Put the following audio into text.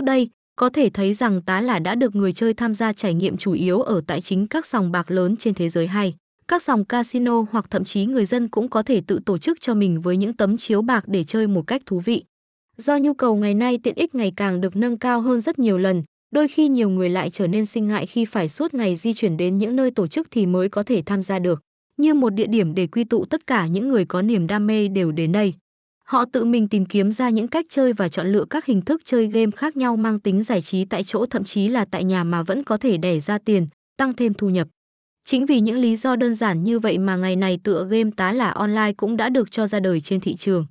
Trước đây, có thể thấy rằng tá là đã được người chơi tham gia trải nghiệm chủ yếu ở tại chính các sòng bạc lớn trên thế giới hay các sòng casino hoặc thậm chí người dân cũng có thể tự tổ chức cho mình với những tấm chiếu bạc để chơi một cách thú vị. Do nhu cầu ngày nay tiện ích ngày càng được nâng cao hơn rất nhiều lần, đôi khi nhiều người lại trở nên sinh ngại khi phải suốt ngày di chuyển đến những nơi tổ chức thì mới có thể tham gia được, như một địa điểm để quy tụ tất cả những người có niềm đam mê đều đến đây. Họ tự mình tìm kiếm ra những cách chơi và chọn lựa các hình thức chơi game khác nhau mang tính giải trí tại chỗ thậm chí là tại nhà mà vẫn có thể đẻ ra tiền, tăng thêm thu nhập. Chính vì những lý do đơn giản như vậy mà ngày này tựa game tá là online cũng đã được cho ra đời trên thị trường.